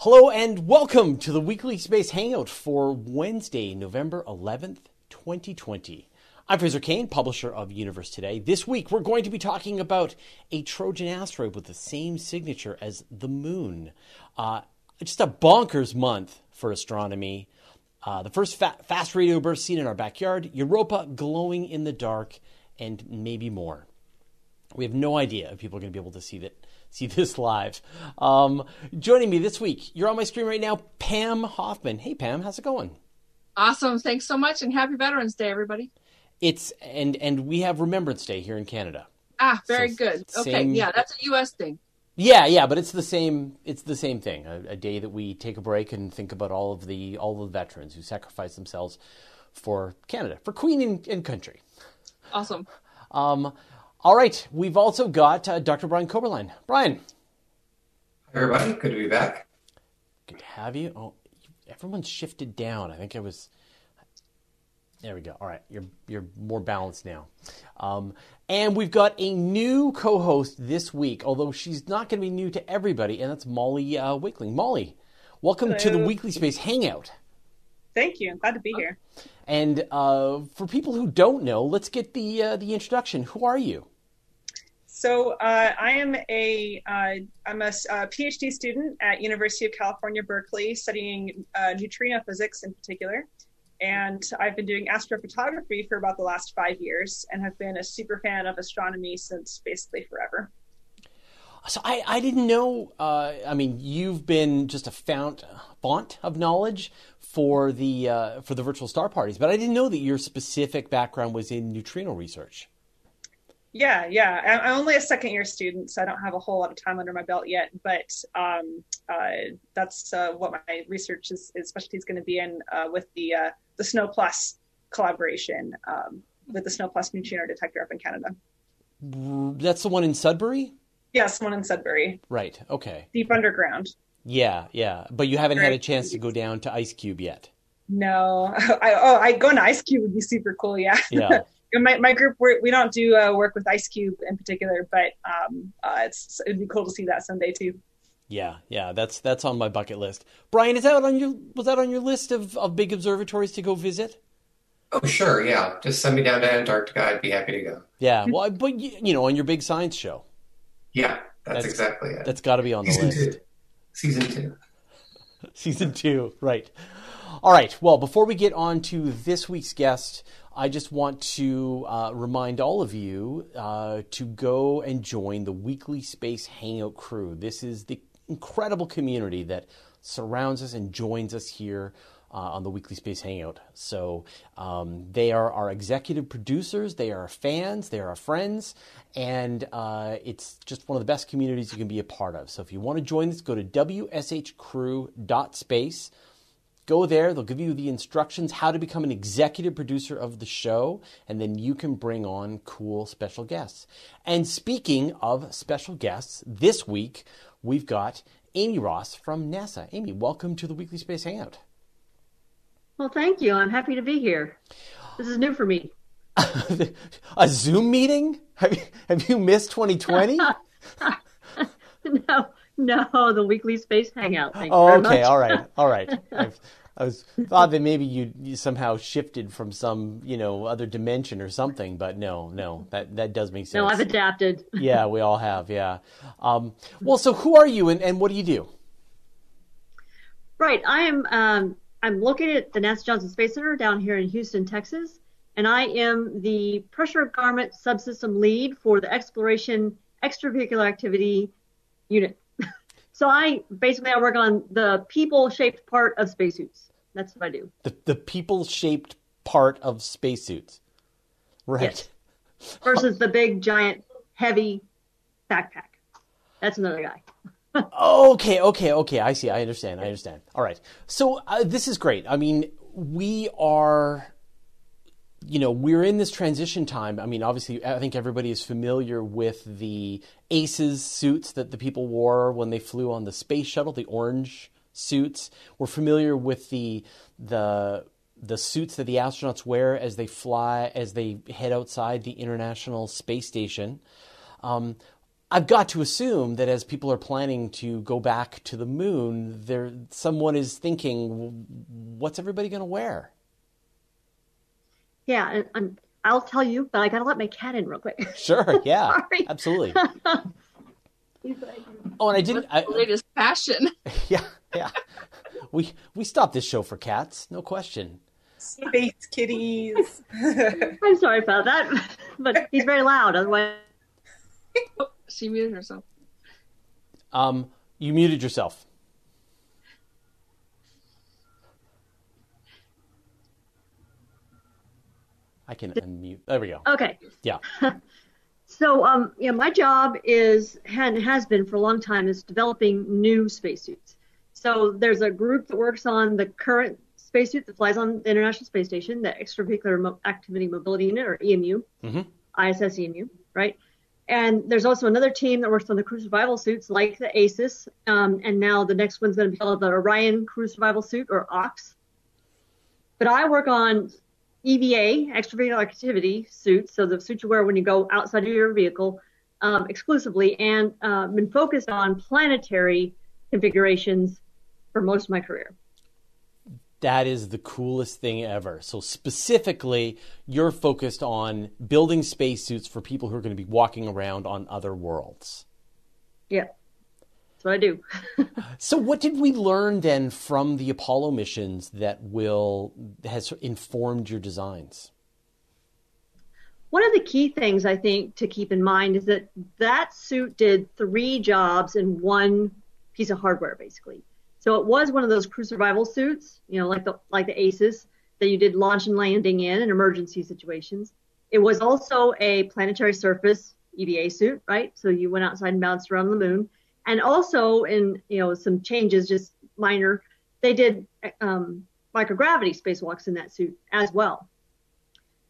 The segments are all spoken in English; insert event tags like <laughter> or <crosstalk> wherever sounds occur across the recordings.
Hello and welcome to the weekly space hangout for Wednesday, November 11th, 2020. I'm Fraser Cain, publisher of Universe Today. This week we're going to be talking about a Trojan asteroid with the same signature as the moon. Uh, just a bonkers month for astronomy. Uh, the first fa- fast radio burst seen in our backyard, Europa glowing in the dark, and maybe more. We have no idea if people are going to be able to see that see this live. Um, joining me this week, you're on my screen right now, Pam Hoffman. Hey, Pam, how's it going? Awesome. Thanks so much, and happy Veterans Day, everybody. It's and and we have Remembrance Day here in Canada. Ah, very so good. Okay, yeah, that's a U.S. thing. Yeah, yeah, but it's the same. It's the same thing. A, a, day that we take a break and think about all of the all the veterans who sacrificed themselves for Canada, for Queen and, and country. Awesome. Um, all right, we've also got uh, Dr. Brian Koberlein. Brian. Hi, everybody. Good to be back. Good to have you. Oh, everyone's shifted down. I think I was. There we go. All right, you're you're more balanced now. Um, and we've got a new co-host this week, although she's not going to be new to everybody, and that's Molly uh, Wakeling. Molly, welcome Hello. to the Weekly Space Hangout. Thank you. I'm glad to be here. And uh, for people who don't know, let's get the uh, the introduction. Who are you? So uh, I am a am uh, a, a, PhD student at University of California, Berkeley, studying uh, neutrino physics in particular. And I've been doing astrophotography for about the last five years, and have been a super fan of astronomy since basically forever. So I, I didn't know. Uh, I mean, you've been just a fount font of knowledge for the uh, for the virtual star parties, but I didn't know that your specific background was in neutrino research. Yeah, yeah. I'm only a second year student, so I don't have a whole lot of time under my belt yet. But um, uh, that's uh, what my research is, is specialty is going to be in uh, with the uh, the SNO Plus collaboration um, with the SNO Plus neutrino detector up in Canada. That's the one in Sudbury. Yes, one in Sudbury. Right. Okay. Deep underground. Yeah, yeah. But you haven't had a chance to go down to IceCube yet. No. <laughs> I, oh, I going to IceCube would be super cool. Yeah. Yeah. <laughs> my, my group we're, we do not do uh, work with IceCube in particular, but um, uh, it's it'd be cool to see that someday too. Yeah, yeah, that's that's on my bucket list. Brian, is that on your was that on your list of, of big observatories to go visit? Oh, sure, yeah. Just send me down to Antarctica. I'd be happy to go. Yeah, well, but you know, on your big science show. Yeah, that's, that's exactly it. That's got to be on the list. Two. Season two. <laughs> Season two, right. All right. Well, before we get on to this week's guest, I just want to uh, remind all of you uh, to go and join the Weekly Space Hangout crew. This is the incredible community that surrounds us and joins us here uh, on the Weekly Space Hangout. So um, they are our executive producers, they are our fans, they are our friends, and uh, it's just one of the best communities you can be a part of. So if you want to join this, go to wshcrew.space. Go there, they'll give you the instructions how to become an executive producer of the show, and then you can bring on cool special guests. And speaking of special guests, this week we've got Amy Ross from NASA. Amy, welcome to the Weekly Space Hangout. Well, thank you. I'm happy to be here. This is new for me. <laughs> a Zoom meeting? Have you, have you missed 2020? <laughs> no, <laughs> no, the weekly space hangout. Thank oh, okay, all right, all right. <laughs> I've, I was thought that maybe you, you somehow shifted from some you know other dimension or something, but no, no, that that does make sense. No, I've adapted. <laughs> yeah, we all have. Yeah. Um, well, so who are you and, and what do you do? Right, I am. Um, I'm located at the NASA Johnson Space Center down here in Houston, Texas, and I am the pressure garment subsystem lead for the exploration extravehicular activity unit. So I basically I work on the people-shaped part of spacesuits. That's what I do. The the people-shaped part of spacesuits. Right. Yes. Versus the big giant heavy backpack. That's another guy. <laughs> okay, okay, okay. I see. I understand. I understand. All right. So uh, this is great. I mean, we are you know, we're in this transition time. I mean, obviously, I think everybody is familiar with the ACES suits that the people wore when they flew on the space shuttle, the orange suits. We're familiar with the the the suits that the astronauts wear as they fly as they head outside the International Space Station. Um, I've got to assume that as people are planning to go back to the moon, there someone is thinking, what's everybody going to wear? Yeah, and, and I'll tell you, but I got to let my cat in real quick. <laughs> Sure, yeah, Sorry. absolutely. <laughs> Oh, and I didn't. I, The latest fashion. <laughs> yeah, yeah. We we stopped this show for cats, no question. Space kitties. I'm sorry about that, but he's very loud. Otherwise, She muted herself. Um, you muted yourself. I can unmute. There we go. okay. Yeah. <laughs> So, um, yeah, my job is and has been for a long time is developing new spacesuits. So there's a group that works on the current spacesuit that flies on the International Space Station, the Extravehicular Activity Mobility Unit, or EMU, Mhm. ISS EMU, right? And there's also another team that works on the crew survival suits, like the ACES, um, and now the next one's going to be called the Orion Crew Survival Suit, or OX. But I work on EVA, extravehicular activity suits, so the suits you wear when you go outside of your vehicle um, exclusively, and uh, been focused on planetary configurations for most of my career. That is the coolest thing ever. So specifically, you're focused on building spacesuits for people who are going to be walking around on other worlds. Yeah, what I do. <laughs> So what did we learn then from the Apollo missions that will has informed your designs? One of the key things I think to keep in mind is that that suit did three jobs in one piece of hardware, basically. So it was one of those crew survival suits, you know, like the like the ACES that you did launch and landing in in emergency situations. It was also a planetary surface EVA suit, right? So you went outside and bounced around the moon, and also in you know some changes, just minor, they did um, microgravity spacewalks in that suit as well.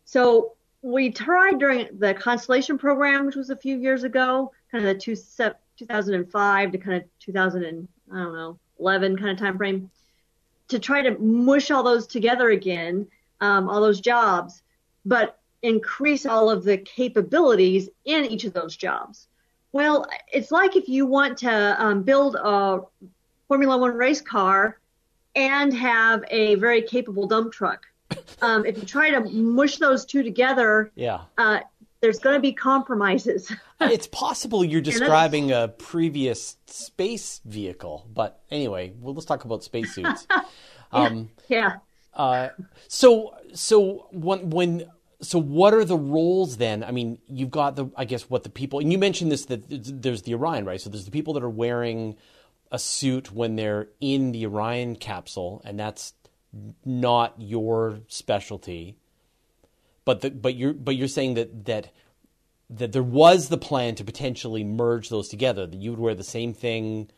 So we tried during the Constellation program, which was a few years ago, kind of the two, 2005 to kind of 2000 and I don't know 11 kind of time frame, to try to mush all those together again, um, all those jobs, but increase all of the capabilities in each of those jobs. Well, it's like if you want to um, build a Formula One race car and have a very capable dump truck. <laughs> Um, if you try to mush those two together, Yeah. uh, there's going to be compromises. <laughs> it's possible you're describing a previous space vehicle, but anyway, well, let's talk about spacesuits. <laughs> um, yeah. uh, so, so when, when, so what are the roles then? I mean, you've got the, I guess, what the people, and you mentioned this that there's the Orion, right? So there's the people that are wearing a suit when they're in the Orion capsule, and that's not your specialty. But the, but you're but you're saying that that that there was the plan to potentially merge those together. That you would wear the same thing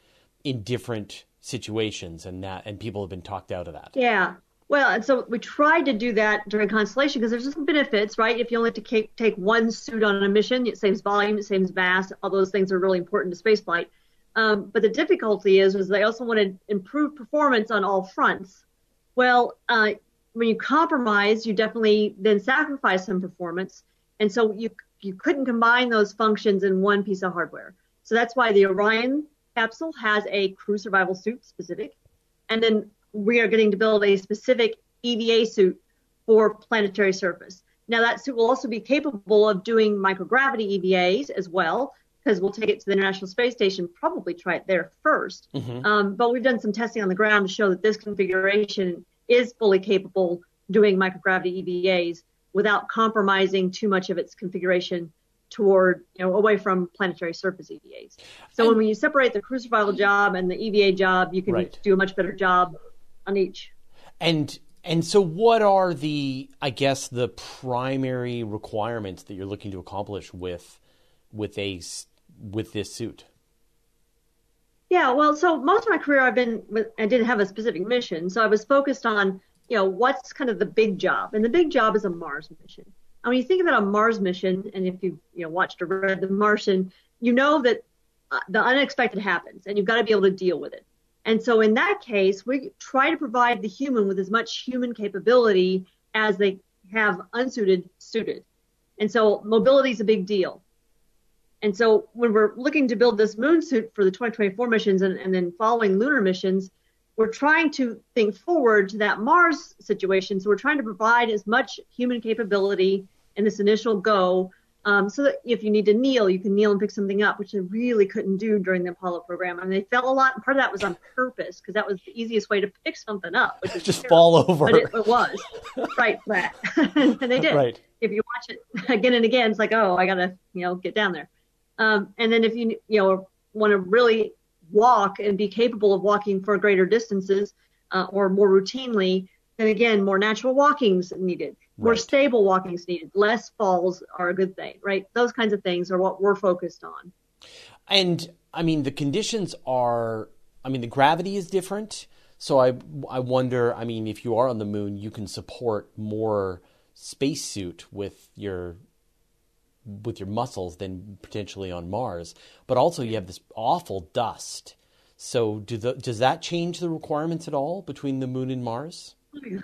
in different situations, and that and people have been talked out of that. Yeah. Well, and so we tried to do that during Constellation because there's some benefits, right? If you only have to take one suit on a mission, it saves volume, it saves mass. All those things are really important to spaceflight. Um, but the difficulty is, was they also wanted improved performance on all fronts. Well, uh, when you compromise, you definitely then sacrifice some performance, and so you you couldn't combine those functions in one piece of hardware. So that's why the Orion capsule has a crew survival suit specific, and then we are getting to build a specific EVA suit for planetary surface. Now that suit will also be capable of doing microgravity EVAs as well, because we'll take it to the International Space Station, probably try it there 1st Mhm. Um, but we've done some testing on the ground to show that this configuration is fully capable doing microgravity EVAs without compromising too much of its configuration toward, you know, away from planetary surface EVAs. So And- when you separate the crew survival job and the EVA job, you can Right. do a much better job on each. And and so, what are the I guess the primary requirements that you're looking to accomplish with with a with this suit? Yeah, well, so most of my career I've been, I didn't have a specific mission, so I was focused on, you know, what's kind of the big job, and the big job is a Mars mission. And when you think about a Mars mission, and if you, you know, watched or read The Martian, you know that uh, the unexpected happens, and you've got to be able to deal with it. And so in that case, we try to provide the human with as much human capability as they have unsuited suited. And so mobility is a big deal. And so when we're looking to build this moon suit for the 2024 missions and, and then following lunar missions, we're trying to think forward to that Mars situation. So we're trying to provide as much human capability in this initial go um, so that if you need to kneel, you can kneel and pick something up, which they really couldn't do during the Apollo program. I and mean, they fell a lot. And part of that was on purpose because that was the easiest way to pick something up, which is just terrible. fall over. But it, it was right, flat. <laughs> and they did. Right. If you watch it again and again, it's like, oh, I gotta, you know, get down there. Um, and then if you, you know, want to really walk and be capable of walking for greater distances uh, or more routinely, then again, more natural walking's needed. More Right. stable is needed. Less falls are a good thing, right? Those kinds of things are what we're focused on. And I mean, the conditions are. I mean, the gravity is different. So I I wonder. I mean, if you are on the moon, you can support more spacesuit with your with your muscles than potentially on Mars. But also, you have this awful dust. So do the, does that change the requirements at all between the moon and Mars? Oh, yeah,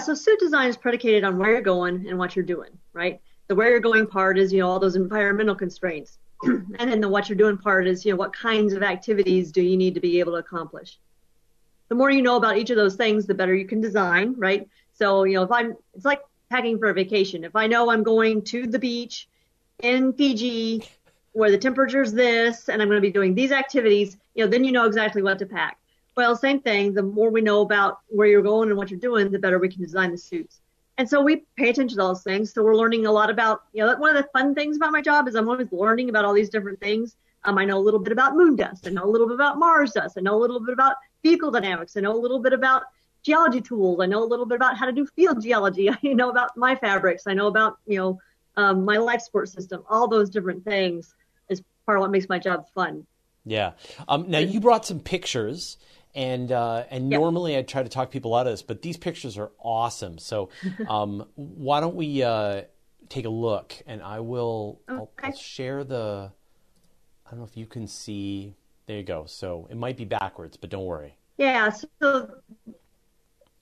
so suit design is predicated on where you're going and what you're doing, right? The where you're going part is, you know, all those environmental constraints. <clears throat> and then the what you're doing part is, you know, what kinds of activities do you need to be able to accomplish? The more you know about each of those things, the better you can design, right? So, you know, if I'm, it's like packing for a vacation. If I know I'm going to the beach in Fiji where the temperature's this and I'm going to be doing these activities, you know, then you know exactly what to pack. Well, same thing. The more we know about where you're going and what you're doing, the better we can design the suits. And so we pay attention to those things. So we're learning a lot about, you know, one of the fun things about my job is I'm always learning about all these different things. Um, I know a little bit about moon dust. I know a little bit about Mars dust. I know a little bit about vehicle dynamics. I know a little bit about geology tools. I know a little bit about how to do field geology. <laughs> I know about my fabrics. I know about, you know, um, my life support system. All those different things is part of what makes my job fun. Yeah. Um, now you brought some pictures, and uh, and Yeah. normally I try to talk people out of this, but these pictures are awesome. So <laughs> um, why don't we uh, take a look? And I will I'll, I'll share the. I don't know if you can see. There you go. So it might be backwards, but don't worry. Yeah. So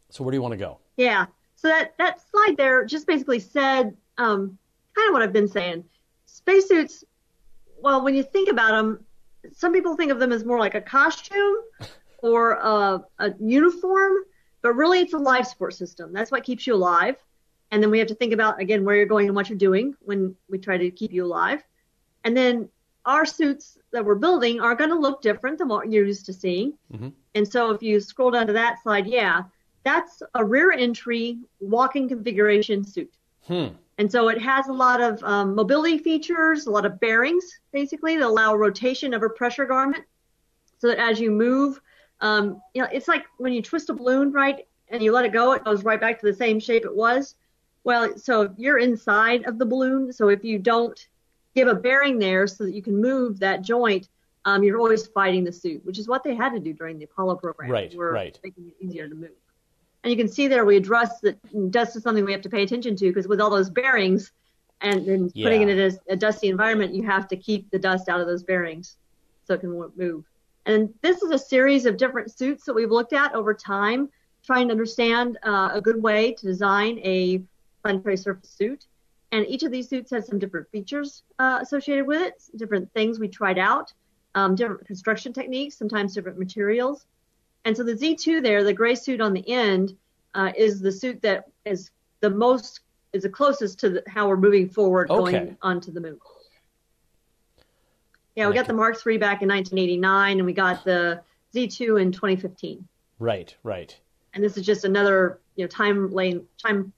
So where do you want to go? Yeah. So that, that slide there just basically said um, kind of what I've been saying. Spacesuits, well, when you think about them, some people think of them as more like a costume or a, a uniform, but really it's a life support system. That's what keeps you alive. And then we have to think about, again, where you're going and what you're doing when we try to keep you alive. And then our suits that we're building are going to look different than what you're used to seeing. Mhm. And so if you scroll down to that slide, yeah, that's a rear entry walking configuration suit. Hmm. And so it has a lot of um, mobility features, a lot of bearings, basically, that allow rotation of a pressure garment so that as you move, um, you know, it's like when you twist a balloon, right, and you let it go, it goes right back to the same shape it was. Well, so you're inside of the balloon. So if you don't give a bearing there so that you can move that joint, um, you're always fighting the suit, which is what they had to do during the Apollo program. Right, We're right. making it easier to move. And you can see there we address that dust is something we have to pay attention to because with all those bearings and then putting it in a, a dusty environment, you have to keep the dust out of those bearings so it can move. And this is a series of different suits that we've looked at over time, trying to understand uh, a good way to design a planetary surface suit. And each of these suits has some different features uh, associated with it, different things we tried out, um, different construction techniques, sometimes different materials. And so the Z2 there, the gray suit on the end, uh, is the suit that is the most, is the closest to the, how we're moving forward Okay. going onto the moon. Yeah, we got the Mark III back in 1989, and we got the Z2 in 2015. Right. Right. And this is just another, you know, time lane, time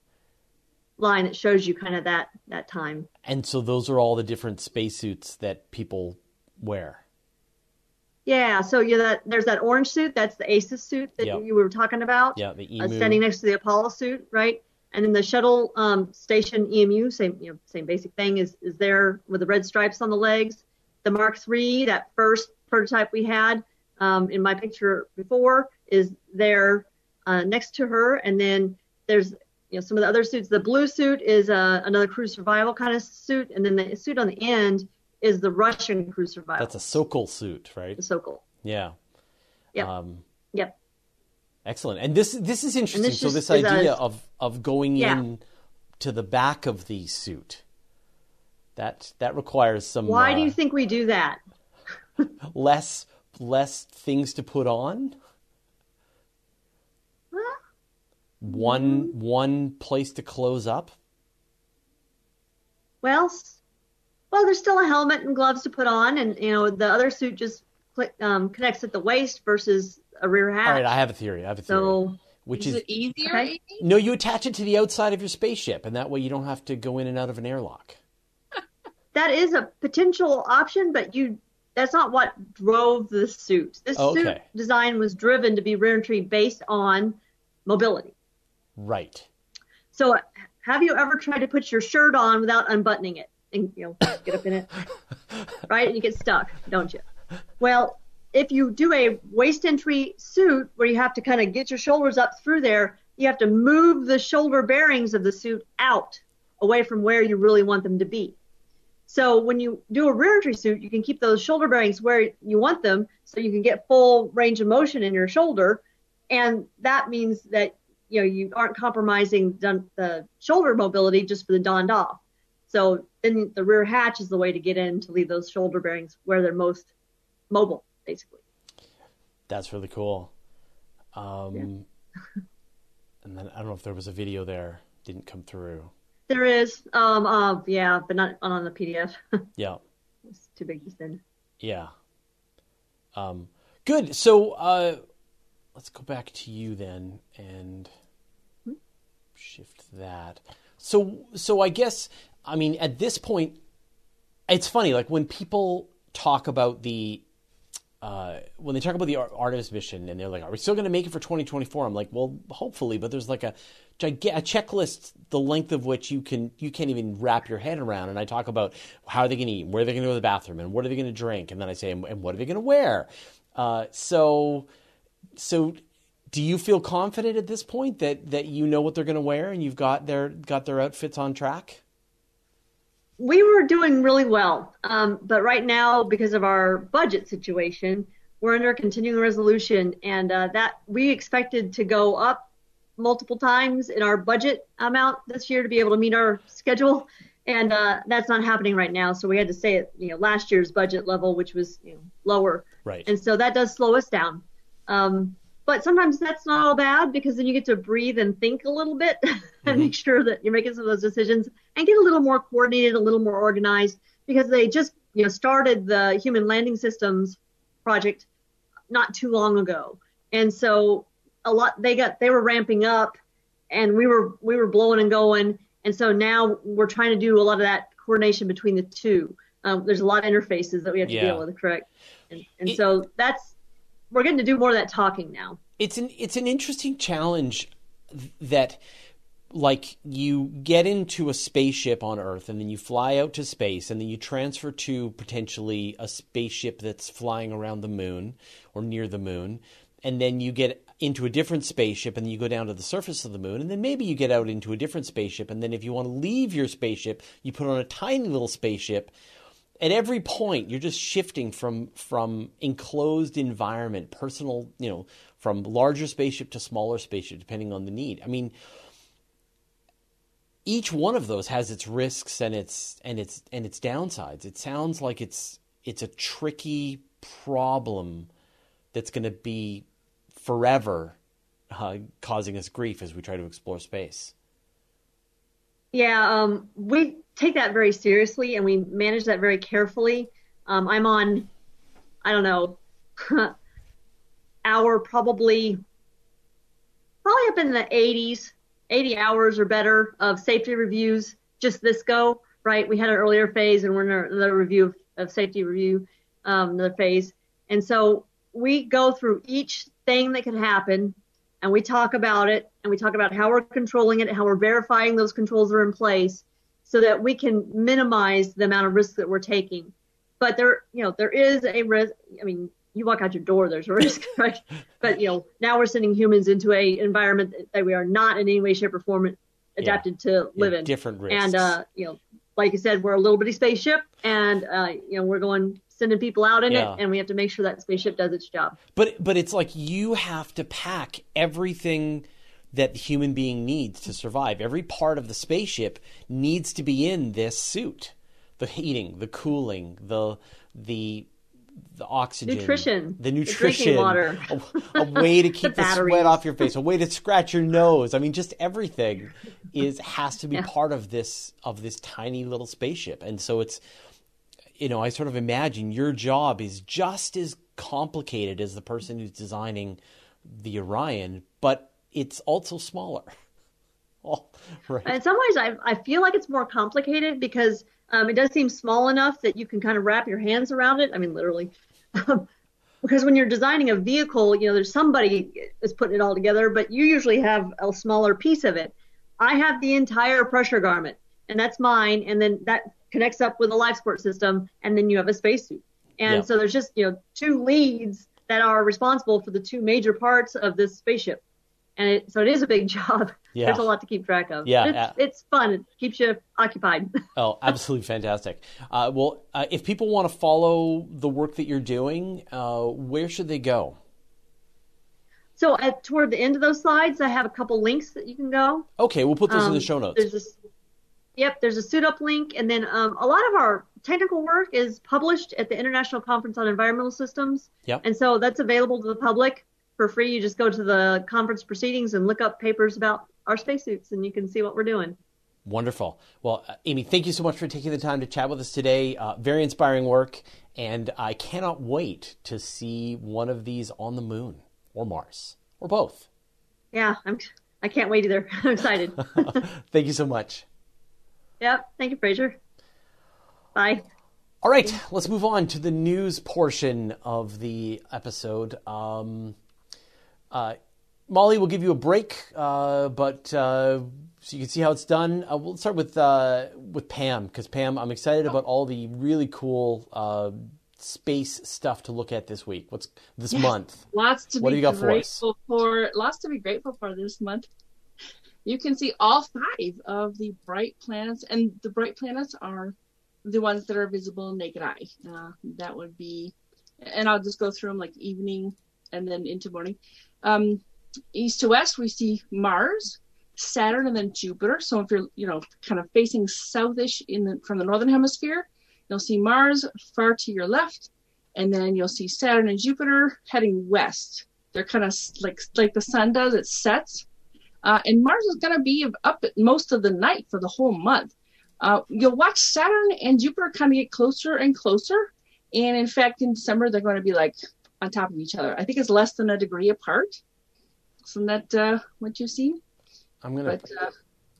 line that shows you kind of that that time. And so those are all the different spacesuits that people wear. Yeah, so yeah, that there's that orange suit. That's the ACES suit that Yep. you were talking about. Yeah. The uh, EMU. standing next to the Apollo suit, right? And then the shuttle um, station EMU, same you know, same basic thing, is is there with the red stripes on the legs. The Mark III, that first prototype we had um, in my picture before, is there uh, next to her. And then there's you know some of the other suits. The blue suit is uh, another crew survival kind of suit, and then the suit on the end is the Russian crew survival, That's a Sokol suit, right? the Sokol. Yeah. Yep. Um, Yep. Excellent. And this this is interesting. this so this is a- idea of of going Yeah. in to the back of the suit. That that requires some. Why uh, do you think we do that? <laughs> less less things to put on? Huh? One Mm-hmm. one place to close up? Well, well, there's still a helmet and gloves to put on, and you know the other suit just cl- um, connects at the waist versus a rear hatch. All right, I have a theory. I have a theory. so which Is is it easier? Okay. No, you attach it to the outside of your spaceship, and that way you don't have to go in and out of an airlock. That is a potential option, but you that's not what drove the suit. This Oh, suit design was driven to be rear entry based on mobility. Right. So, have you ever tried to put your shirt on without unbuttoning it and you know <coughs> get up in it, <laughs> right? And you get stuck, don't you? Well, if you do a waist entry suit where you have to kind of get your shoulders up through there, you have to move the shoulder bearings of the suit out away from where you really want them to be. So when you do a rear entry suit, you can keep those shoulder bearings where you want them so you can get full range of motion in your shoulder. And that means that you know you aren't compromising the, shoulder mobility just for the donned off. So then the rear hatch is the way to get in to leave those shoulder bearings where they're most mobile, basically. That's really cool. Um, <laughs> and then I don't know if there was a video there. Didn't come through. There is, um, uh, yeah, but not on the PDF. <laughs> Yeah. it's too big to send. Yeah. Um, good. So uh, let's go back to you then and shift that. So so I guess I mean at this point, it's funny. Like when people talk about the uh, when they talk about the Ar- Artemis mission and they're like, "Are we still going to make it for 2024?" I'm like, "Well, hopefully," but there's like a a checklist, the length of which you can you can't even wrap your head around. And I talk about how are they going to eat, where are they going to go to the bathroom, and what are they going to drink, and then I say, and, and what are they going to wear? Uh, so, so do you feel confident at this point that that you know what they're going to wear and you've got their got their outfits on track? We were doing really well. Um, but right now, because of our budget situation, we're under a continuing resolution, and uh, that we expected to go up multiple times in our budget amount this year to be able to meet our schedule, and uh, that's not happening right now. So we had to stay at you know last year's budget level, which was you know lower, Right. and so that does slow us down. Um, but sometimes that's not all bad because then you get to breathe and think a little bit <laughs> and make sure that you're making some of those decisions and get a little more coordinated, a little more organized because they just you know started the human landing systems project not too long ago, and so a lot they got they were ramping up, and we were we were blowing and going, and so now we're trying to do a lot of that coordination between the two. Um, there's a lot of interfaces that we have to Yeah. deal with, correct? And, and It- so that's we're getting to do more of that talking now. it's an it's an interesting challenge that like you get into a spaceship on earth and then you fly out to space and then you transfer to potentially a spaceship that's flying around the moon or near the moon and then you get into a different spaceship and then you go down to the surface of the moon and then maybe you get out into a different spaceship and then if you want to leave your spaceship you put on a tiny little spaceship at every point you're just shifting from from enclosed environment personal you know from larger spaceship to smaller spaceship depending on the need. I mean each one of those has its risks and its and its and its downsides. It sounds like it's it's a tricky problem that's going to be forever uh, causing us grief as we try to explore space Yeah, um, we take that very seriously and we manage that very carefully. Um, I'm on, I don't know, <laughs> hour probably, probably up in the 80s, 80 hours or better of safety reviews. Just this go, right? We had an earlier phase and we're in another review of, of safety review, um, another phase. And so we go through each thing that can happen and we talk about it and we talk about how we're controlling it how we're verifying those controls are in place so that we can minimize the amount of risk that we're taking. But there, you know, there is a risk. I mean, you walk out your door, there's a risk, <laughs> right? But you know, now we're sending humans into a environment that we are not in any way, shape, or form adapted to live Yeah, in. different risks And uh, you know, like you said, we're a little bitty spaceship, and uh, you know, we're going sending people out in Yeah. it, and we have to make sure that spaceship does its job. But but it's like you have to pack everything that the human being needs to survive. Every part of the spaceship needs to be in this suit. the heating, the cooling, the the the oxygen, Nutrition. the The nutrition, drinking water. a, a way to <laughs> keep the, batteries. sweat off your face, a way to scratch your nose. I mean, just everything is has to be Yeah. part of this of this tiny little spaceship, and so it's you know I sort of imagine your job is just as complicated as the person who's designing the Orion, but it's also smaller. <laughs> Oh, right. In some ways, I, I feel like it's more complicated because um, it does seem small enough that you can kind of wrap your hands around it. I mean, literally. <laughs> because when you're designing a vehicle, you know, there's somebody is putting it all together, but you usually have a smaller piece of it. I have the entire pressure garment, and that's mine, and then that connects up with a life support system, and then you have a spacesuit. And Yeah. so there's just, you know, two leads that are responsible for the two major parts of this spaceship. And it, so it is a big <laughs> job. Yeah. There's a lot to keep track of. Yeah, It's, uh, it's fun. It keeps you occupied. <laughs> Oh, absolutely fantastic. Uh, well, uh, if people want to follow the work that you're doing, uh, where should they go? so at, toward the end of those slides, I have a couple links that you can go. Okay, we'll put those in the Um, show notes. There's this, yep, there's a suit up link, and then um, a lot of our technical work is published at the International Conference on Environmental Systems, Yep. and so that's available to the public for free. You just go to the conference proceedings and look up papers about our spacesuits, and you can see what we're doing. Wonderful. Well, Amy, thank you so much for taking the time to chat with us today. Uh, very inspiring work, and I cannot wait to see one of these on the moon or Mars or both. Yeah, I'm. I can't wait either. <laughs> I'm excited. <laughs> thank you so much. Yep. Thank you, Fraser. Bye. All right, let's move on to the news portion of the episode. Um, uh, Molly will give you a break, uh, but uh, so you can see how it's done. Uh, we'll start with uh, with Pam because Pam, I'm excited about all the really cool uh, space stuff to look at this week. What's this Yes. month? Lots to What do be you got for us? grateful for. Lots to be grateful for this month. You can see all five of the bright planets, and the bright planets are the ones that are visible naked eye. Uh, that would be, and I'll just go through them like evening and then into morning. Um, east to west, we see Mars, Saturn, and then Jupiter. So if you're, you know, kind of facing southish in the, from the northern hemisphere, you'll see Mars far to your left, and then you'll see Saturn and Jupiter heading west. They're kind of like like the sun does; it sets, uh, and Mars is going to be up most of the night for the whole month. Uh, you'll watch Saturn and Jupiter kind of get closer and closer, and in fact, in December they're going to be like on top of each other. I think it's less than a degree apart. Isn't that uh, what you see? I'm gonna. But uh,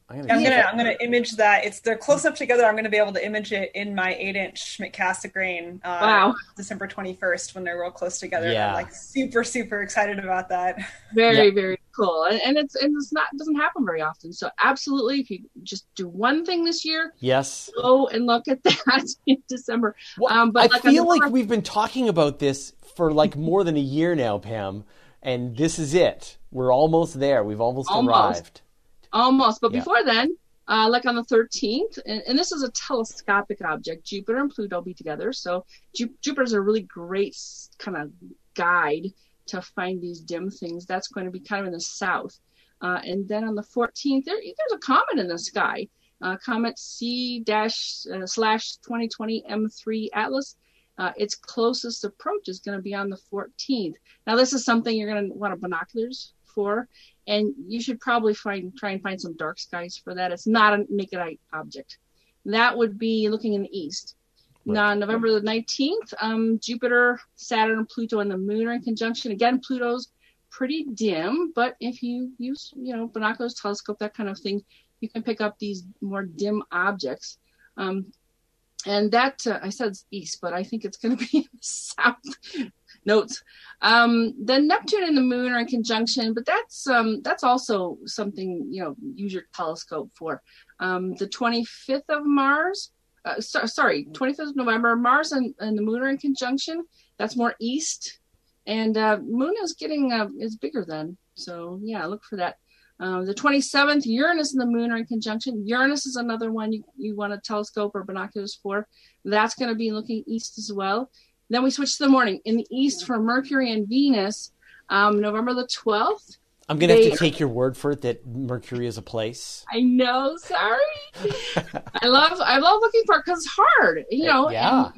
I'm I'm gonna. gonna I'm gonna image that. It's they're close enough together. I'm gonna be able to image it in my eight inch Schmidt Cassegrain. Uh, Wow. December 21st when they're real close together. Yeah. I'm like super super excited about that. very Yeah. very cool, and, and it's and it's not it doesn't happen very often. So absolutely, if you just do one thing this year, Yes. go and look at that <laughs> in December. Well, Um, but I like feel like we've been talking about this for like more than a year now, Pam, and this is it. We're almost there. We've almost, Almost. arrived. Almost, but Yeah. before then, uh, like on the 13th, and, and this is a telescopic object. Jupiter and Pluto be together, so Ju- Jupiter's a really great kind of guide to find these dim things. That's going to be kind of in the south, uh, and then on the 14th, there, there's a comet in the sky, uh, comet C dash uh, slash 2020 M3 Atlas. Uh, its closest approach is going to be on the 14th. Now, this is something you're going to want a binoculars for and you should probably find try and find some dark skies for that. It's not a naked eye object. That would be looking in the east. Now, November the 19th, um, Jupiter, Saturn, Pluto, and the Moon are in conjunction. Again, Pluto's pretty dim, but if you use, you know, binoculars, telescope, that kind of thing, you can pick up these more dim objects. Um, and that uh, I said east, but I think it's going to be <laughs> south. Notes. Um, then Neptune and the Moon are in conjunction, but that's um, that's also something you know use your telescope for. Um, the 25th of Mars, uh, so, sorry, 25th of November, Mars and, and the Moon are in conjunction. That's more east, and uh, Moon is getting uh, is bigger then. So yeah, look for that. Um, the 27th, Uranus and the Moon are in conjunction. Uranus is another one you, you want a telescope or binoculars for. That's going to be looking east as well. Then we switch to the morning. In the east for Mercury and Venus, um, November the 12th, I'm gonna have to take your word for it that Mercury is a place. I know. Sorry. I love I love looking for it because it's hard. You know. Yeah.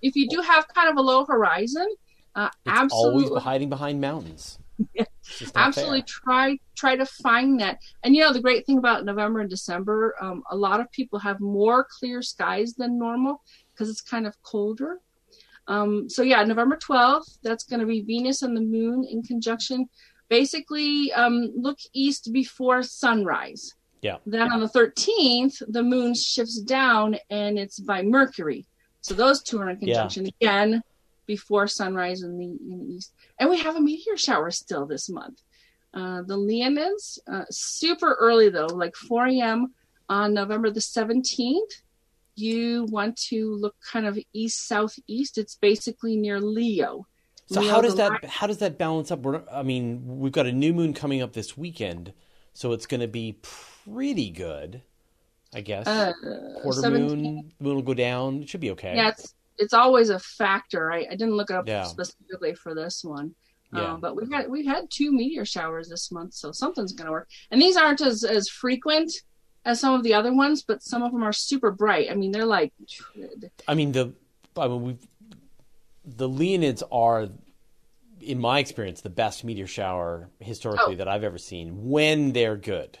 If you do have kind of a low horizon, uh, It's absolutely, always hiding behind mountains. Yeah. It's just not absolutely fair. try try to find that. And you know the great thing about November and December, um, a lot of people have more clear skies than normal because it's kind of colder. Um, so yeah, November twelfth, that's going to be Venus and the Moon in conjunction. Basically, um, look east before sunrise. Yeah. Then on the 13th, the moon shifts down and it's by Mercury. So those two are in Yeah. conjunction again before sunrise in the in the east. And we have a meteor shower still this month. Uh, the Leonids, uh, super early though, like 4 a.m. on November the 17th. You want to look kind of east southeast. It's basically near Leo. So how does that how does that balance up? We're, I mean, we've got a new moon coming up this weekend, so it's going to be pretty good, I guess. Uh, Quarter 17th. moon, moon will go down. It should be okay. Yeah, it's it's always a factor. I, I didn't look it up Yeah. specifically for this one. Yeah. Um, but we've had we've had two meteor showers this month, so something's gonna work. And these aren't as as frequent as some of the other ones, but some of them are super bright. I mean, they're like I mean the I mean we the Leonids are in my experience the best meteor shower historically Oh. that I've ever seen when they're good.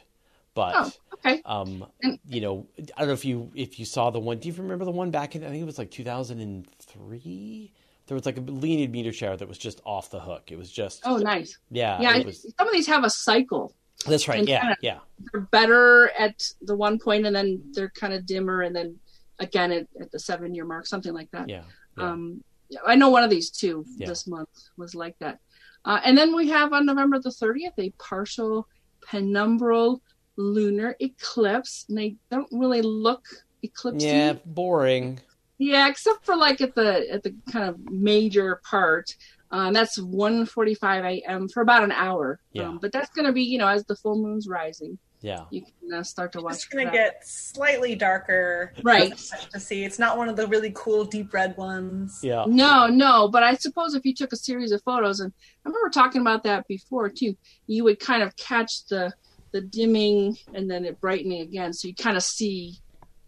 But oh okay um you know, I don't know if you if you saw the one do you remember the one back in I think it was like 2003? There was like a Leonid meteor shower that was just off the hook. It was just oh nice yeah, yeah. was Some of these have a cycle. That's right. Yeah, kinda- yeah. They're better at the one point, and then they're kind of dimmer, and then again at, at the seven year mark, something like that. Yeah. yeah. Um, yeah, I know one of these two Yeah. this month was like that. Uh, and then we have on November the 30th a partial penumbral lunar eclipse. And they don't really look eclipsy. yeah, boring. Yeah, except for like at the at the kind of major part. Um, that's 1:45 a.m. for about an hour. Yeah. Um, but that's going to be, you know, as the full moon's rising, Yeah. you can uh, start to watch. It's going to get slightly darker. Right. To see, it's not one of the really cool deep red ones. Yeah. No, no, but I suppose if you took a series of photos, and I remember talking about that before too, you would kind of catch the the dimming and then it brightening again, so you kind of see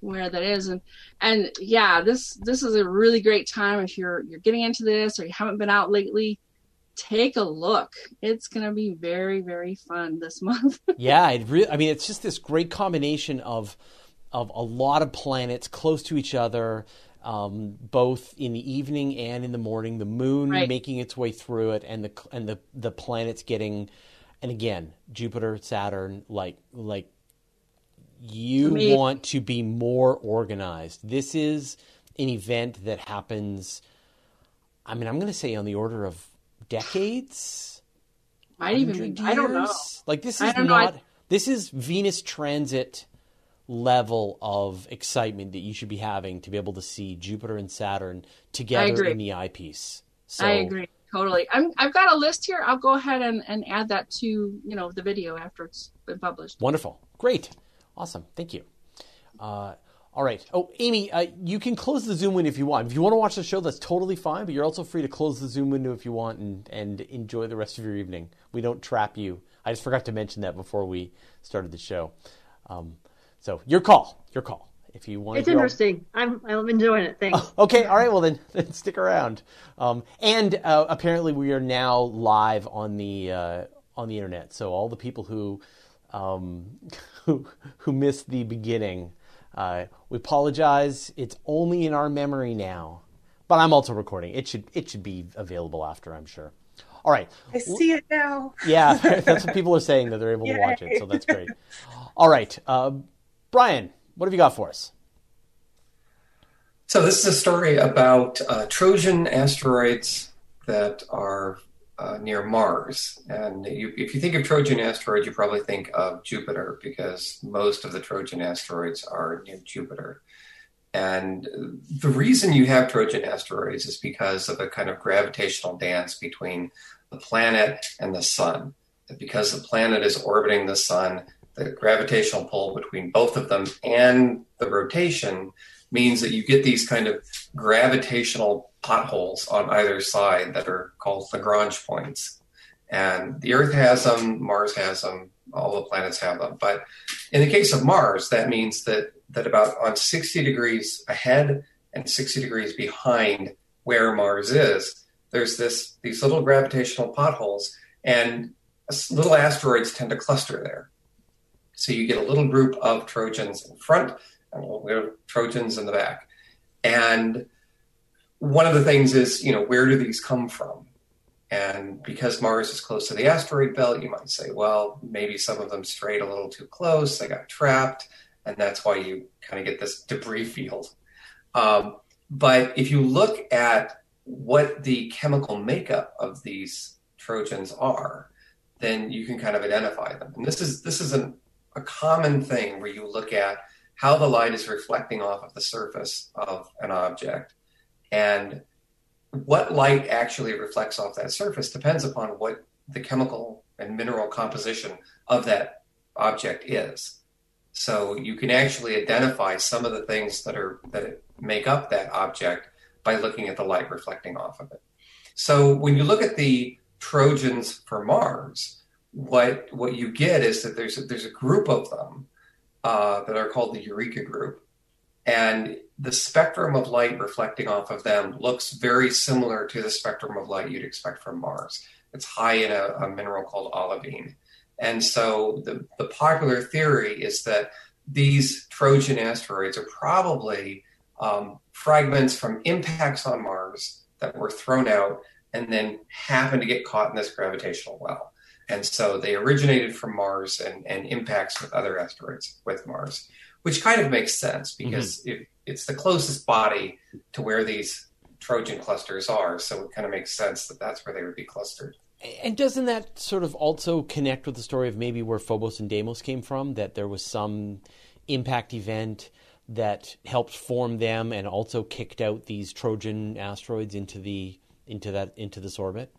where that is, and and yeah, this this is a really great time if you're you're getting into this or you haven't been out lately. Take a look. It's gonna be very very fun this <laughs> month. Yeah, it really. I mean, it's just this great combination of of a lot of planets close to each other, um, both in the evening and in the morning. The moon Right. making its way through it, and the and the the planets getting, and again, Jupiter, Saturn, like like you Amazing. want to be more organized. This is an event that happens. I mean, I'm going to say on the order of decades. Might even 100 be. I don't know. Like this is know. I- This is Venus transit level of excitement that you should be having to be able to see Jupiter and Saturn together in the eyepiece. So, I agree totally. I'm I've got a list here. I'll go ahead and, and add that to you know the video after it's been published. Wonderful, great, awesome. Thank you. Uh, all right. Oh, Amy, uh, you can close the Zoom window if you want. If you want to watch the show, that's totally fine. But you're also free to close the Zoom window if you want and and enjoy the rest of your evening. We don't trap you. I just forgot to mention that before we started the show. Um, so your call, your call. If you want, It's interesting. I'm I'm enjoying it. Thanks. <laughs> Okay, all right. Well, then, then stick around. Um, and uh, apparently, we are now live on the uh, on the internet. So all the people who um, <laughs> who, who missed the beginning, uh, we apologize. It's only in our memory now, but I'm also recording. It should it should be available after, I'm sure. All right. I see it now. Yeah, <laughs> that's what people are saying that they're able to watch it. So that's great. All right, uh, Brian, what have you got for us? So this is a story about uh, Trojan asteroids that are uh, near Mars. And you, if you think of Trojan asteroids, you probably think of Jupiter because most of the Trojan asteroids are near Jupiter. And the reason you have Trojan asteroids is because of a kind of gravitational dance between the planet and the sun. Because the planet is orbiting the sun, the gravitational pull between both of them and the rotation means that you get these kind of gravitational potholes on either side that are called Lagrange points. And the Earth has them, Mars has them, all the planets have them. But in the case of Mars, that means that, that about on 60 degrees ahead and 60 degrees behind where Mars is, there's this these little gravitational potholes, and little asteroids tend to cluster there. So you get a little group of Trojans in front and little Trojans in the back. And one of the things is, you know, where do these come from? And because Mars is close to the asteroid belt, you might say, well, maybe some of them strayed a little too close, they got trapped, and that's why you kind of get this debris field. Um, but if you look at what the chemical makeup of these Trojans are, then you can kind of identify them. And this is this is an, a common thing where you look at how the light is reflecting off of the surface of an object, and what light actually reflects off that surface depends upon what the chemical and mineral composition of that object is. So you can actually identify some of the things that are that make up that object by looking at the light reflecting off of it. So when you look at the Trojans for Mars, what what you get is that there's a, there's a group of them uh, that are called the Eureka group, and the spectrum of light reflecting off of them looks very similar to the spectrum of light you'd expect from Mars. It's high in a, a mineral called olivine, and so the the popular theory is that these Trojan asteroids are probably um, fragments from impacts on Mars that were thrown out and then happened to get caught in this gravitational well. And so they originated from Mars and, and impacts with other asteroids with Mars, which kind of makes sense because mm-hmm. it, it's the closest body to where these Trojan clusters are. So it kind of makes sense that that's where they would be clustered. And doesn't that sort of also connect with the story of maybe where Phobos and Deimos came from? That there was some impact event that helped form them and also kicked out these Trojan asteroids into the into that into this orbit?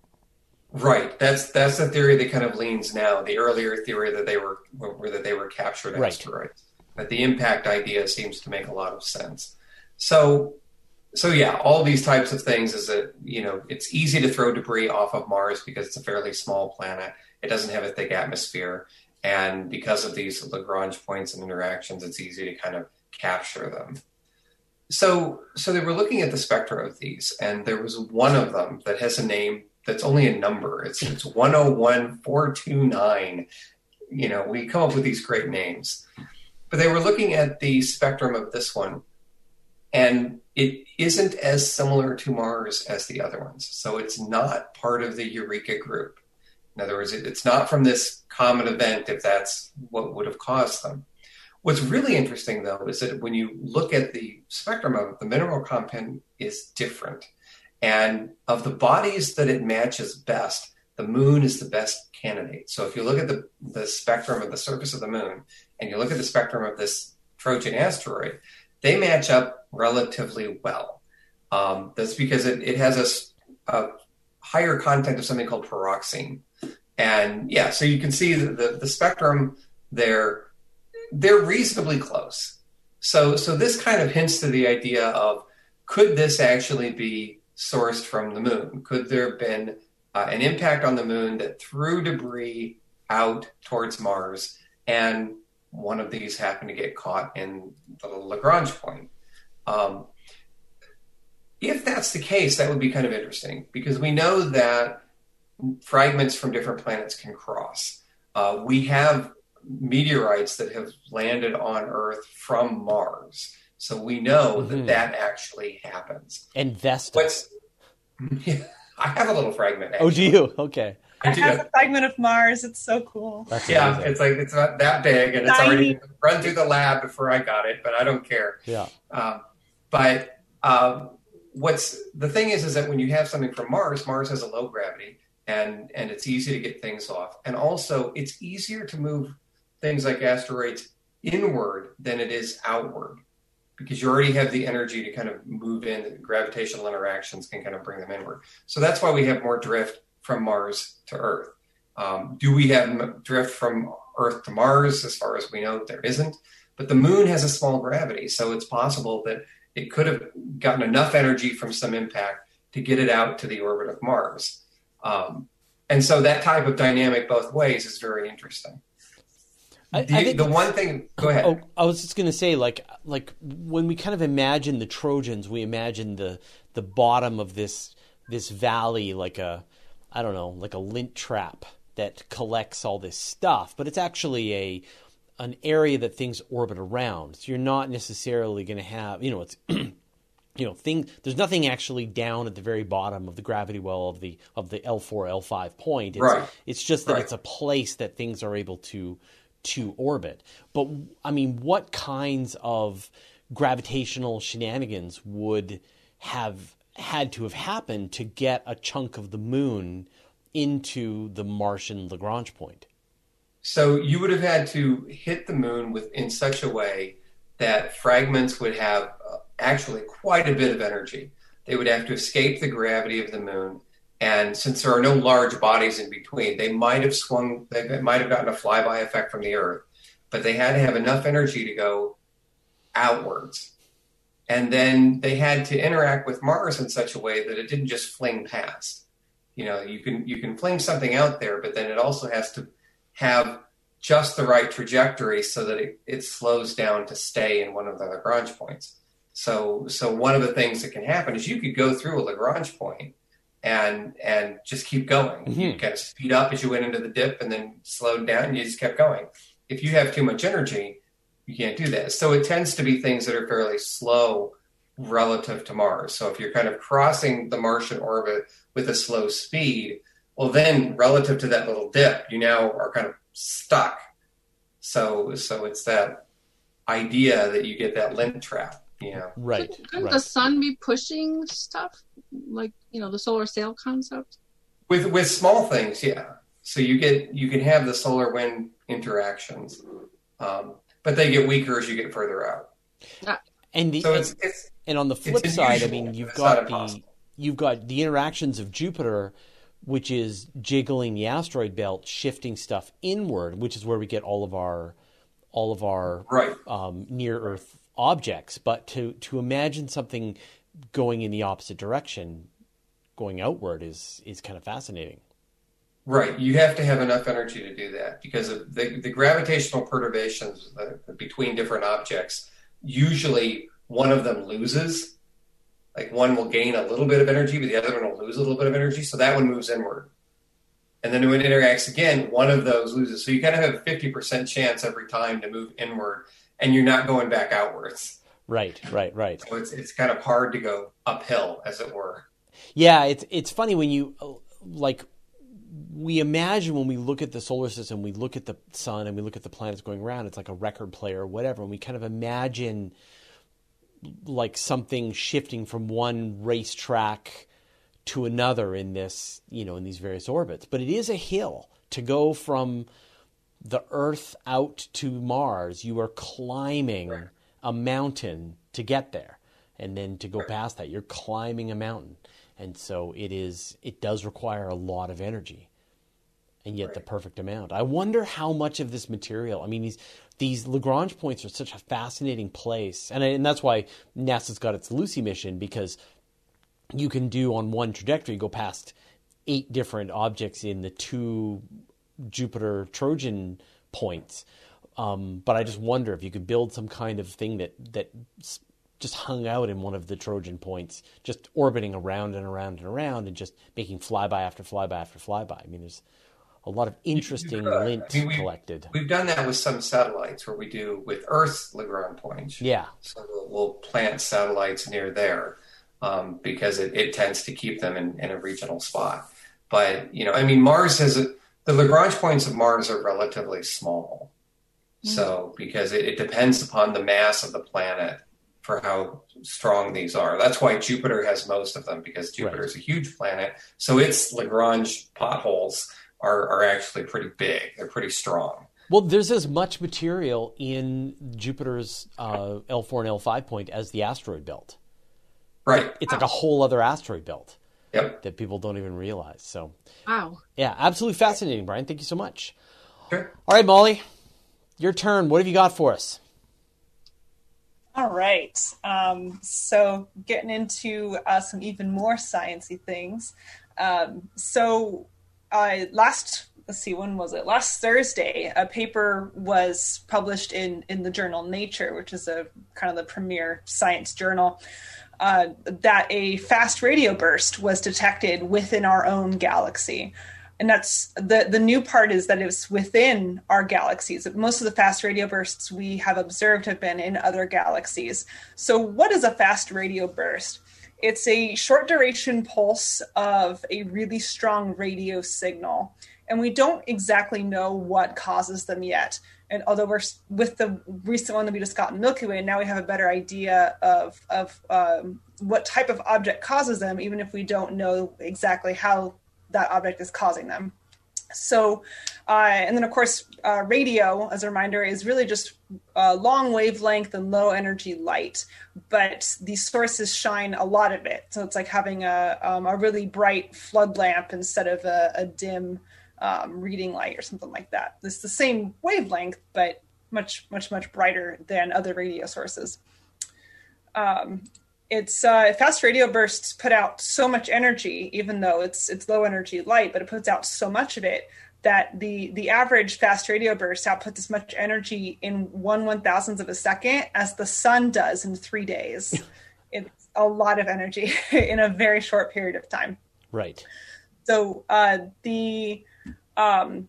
Right. That's that's the theory that kind of leans now. The earlier theory that they were were that they were captured right. asteroids. But the impact idea seems to make a lot of sense. So so yeah, all these types of things is that you know it's easy to throw debris off of Mars because it's a fairly small planet. It doesn't have a thick atmosphere, and because of these Lagrange points and interactions, it's easy to kind of capture them. So, so they were looking at the spectra of these, and there was one of them that has a name that's only a number. It's it's one zero oh one four two nine. You know, we come up with these great names, but they were looking at the spectrum of this one, and it isn't as similar to Mars as the other ones. So it's not part of the Eureka group. In other words, it's not from this common event if that's what would have caused them. What's really interesting, though, is that when you look at the spectrum of it, the mineral content is different. And of the bodies that it matches best, the moon is the best candidate. So if you look at the, the spectrum of the surface of the moon and you look at the spectrum of this Trojan asteroid, they match up relatively well. Um, that's because it, it has a, a, higher content of something called pyroxene. And yeah, so you can see the, the, the spectrum there they're reasonably close. So, so this kind of hints to the idea of could this actually be sourced from the moon? Could there have been uh, an impact on the moon that threw debris out towards Mars, and one of these happened to get caught in the Lagrange point? Um, if that's the case, that would be kind of interesting because we know that fragments from different planets can cross. Uh, we have meteorites that have landed on Earth from Mars. So we know mm-hmm. that that actually happens. And Vesta. What's, yeah, <laughs> I have a little fragment. Actually. Oh, do you? Okay. I, I have a fragment of Mars. It's so cool. That's yeah, amazing. it's like it's not that big, and it's already run through the lab before I got it, but I don't care. Yeah. Um, but um, what's the thing is, is that when you have something from Mars, Mars has a low gravity, and and it's easy to get things off, and also it's easier to move things like asteroids inward than it is outward because you already have the energy to kind of move in gravitational interactions can kind of bring them inward. So that's why we have more drift from mars to earth. Um, do we have drift from earth to mars? As far as we know there isn't. But the moon has a small gravity so it's possible that it could have gotten enough energy from some impact to get it out to the orbit of mars. Um, and so that type of dynamic both ways is very interesting. I, The, I think the one thing, go ahead. Oh, I was just going to say, like, like when we kind of imagine the Trojans, we imagine the the bottom of this this valley, like a, I don't know, like a lint trap that collects all this stuff, but it's actually a an area that things orbit around. So you're not necessarily going to have, you know, it's. <clears throat> You know, thing. There's nothing actually down at the very bottom of the gravity well of the of the L4 L5 point. It's, Right. It's just that Right. it's a place that things are able to to orbit. But I mean, what kinds of gravitational shenanigans would have had to have happened to get a chunk of the moon into the Martian Lagrange point? So you would have had to hit the moon with in such a way that fragments would have uh, actually quite a bit of energy. They would have to escape the gravity of the moon, and since there are no large bodies in between, they might have swung. They might have gotten a flyby effect from the Earth, but they had to have enough energy to go outwards, and then they had to interact with Mars in such a way that it didn't just fling past. You know, you can you can fling something out there, but then it also has to have just the right trajectory so that it, it slows down to stay in one of the Lagrange points. So so one of the things that can happen is you could go through a Lagrange point and and just keep going. You Mhm. kind of speed up as you went into the dip and then slowed down and you just kept going. If you have too much energy, you can't do that. So it tends to be things that are fairly slow relative to Mars. So if you're kind of crossing the Martian orbit with a slow speed, well then relative to that little dip, you now are kind of stuck. So so it's that idea that you get that lint trap, you know. Right, Couldn't, couldn't right. the sun be pushing stuff like you know the solar sail concept? With with small things, yeah. So you get you can have the solar wind interactions, um, but they get weaker as you get further out. And the, So it's it's And on the flip side, I mean, you've got the you've got the interactions of Jupiter, which is jiggling the asteroid belt, shifting stuff inward, which is where we get all of our all of our right. um, near Earth objects. But to to imagine something going in the opposite direction, going outward, is is kind of fascinating. Right. You have to have enough energy to do that because the, the gravitational perturbations uh, between different objects. Usually, one of them loses. Like one will gain a little bit of energy, but the other one will lose a little bit of energy. So that one moves inward. And then when it interacts again, one of those loses. So you kind of have a 50% chance every time to move inward, and you're not going back outwards. Right, right, right. So it's, it's kind of hard to go uphill, as it were. Yeah, it's it's funny when you like we imagine when we look at the solar system, we look at the sun and we look at the planets going around, it's like a record player or whatever, and we kind of imagine like something shifting from one racetrack to another in this, you know, in these various orbits. But it is a hill to go from the Earth out to Mars. You are climbing a mountain to get there, and then to go past that, you're climbing a mountain, and so it is. It does require a lot of energy, and yet the perfect amount. I wonder how much of this material. I mean, these these Lagrange points are such a fascinating place, and I, and that's why NASA's got its Lucy mission because you can do on one trajectory go past eight different objects in the two Jupiter Trojan points. Um, but I just wonder if you could build some kind of thing that that just hung out in one of the Trojan points, just orbiting around and around and around, and just making flyby after flyby after flyby. I mean, there's a lot of interesting could. lint I mean, we- collected. We've done that with some satellites where we do with Earth's Lagrange points. Yeah, So we'll, we'll plant satellites near there um, because it, it tends to keep them in, in a regional spot. But, you know, I mean, Mars has a, the Lagrange points of Mars are relatively small. So, because it, it depends upon the mass of the planet for how strong these are. That's why Jupiter has most of them because Jupiter Right. is a huge planet. So its Lagrange potholes are, are actually pretty big. They're pretty strong. Well, there's as much material in Jupiter's uh, L4 and L5 point as the asteroid belt. Right. It's like a whole other asteroid belt Yep. that people don't even realize. So, Wow. yeah, absolutely fascinating, Brian. Thank you so much. Sure. All right, Molly, your turn. What have you got for us? All right. Um, so getting into uh, some even more sciencey things. Um, so uh, last let's see when was it last thursday a paper was published in in the journal nature which is a kind of the premier science journal uh, that a fast radio burst was detected within our own galaxy. And that's the the new part is that it's within our galaxies. Most of the fast radio bursts we have observed have been in other galaxies. So what is a fast radio burst? It's a short duration pulse of a really strong radio signal. And we don't exactly know what causes them yet and although we're with the recent one that we just got in milky way now we have a better idea of of um, what type of object causes them even if we don't know exactly how that object is causing them. So, uh, and then of course, uh, radio, as a reminder, is really just uh, long wavelength and low energy light, but these sources shine a lot of it. So it's like having a, um, a really bright flood lamp instead of a, a dim um, reading light or something like that. It's the same wavelength, but much, much, much brighter than other radio sources. Um, it's uh, fast radio bursts put out so much energy, even though it's it's low energy light, but it puts out so much of it that the the average fast radio burst outputs as much energy in one one thousandth of a second as the sun does in three days. <laughs> it's a lot of energy <laughs> in a very short period of time. Right. So uh, the um,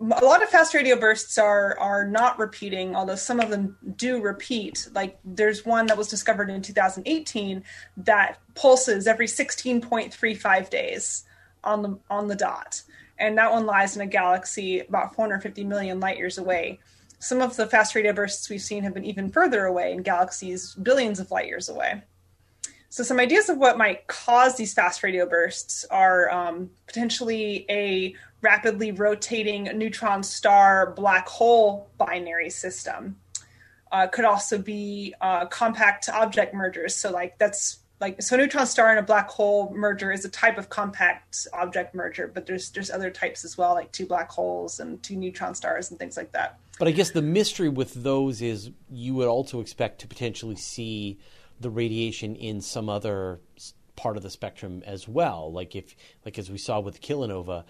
a lot of fast radio bursts are are not repeating although some of them do repeat. Like there's one that was discovered in 2018 that pulses every 16.35 days on the on the dot. And that one lies in a galaxy about 450 million light years away. Some of the fast radio bursts we've seen have been even further away in galaxies billions of light years away. So some ideas of what might cause these fast radio bursts are um, potentially a rapidly rotating neutron star black hole binary system. Uh, could also be uh, compact object mergers. So, like that's like so, neutron star and a black hole merger is a type of compact object merger, but there's there's other types as well, like two black holes and two neutron stars and things like that. But I guess the mystery with those is you would also expect to potentially see the radiation in some other part of the spectrum as well. Like if, like as we saw with kilonova,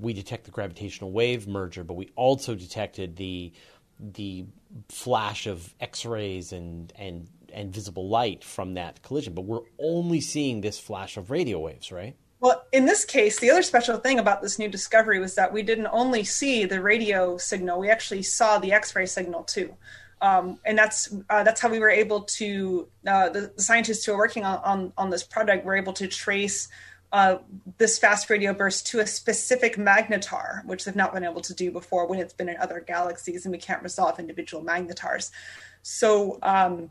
we detect the gravitational wave merger, but we also detected the the flash of X-rays and and and visible light from that collision. But we're only seeing this flash of radio waves, right? Well, in this case, the other special thing about this new discovery was that we didn't only see the radio signal; we actually saw the X-ray signal too. Um, and that's uh, that's how we were able to uh, the, the, scientists who are working on, on, on this project were able to trace uh, this fast radio burst to a specific magnetar, which they've not been able to do before when it's been in other galaxies and we can't resolve individual magnetars. So, um,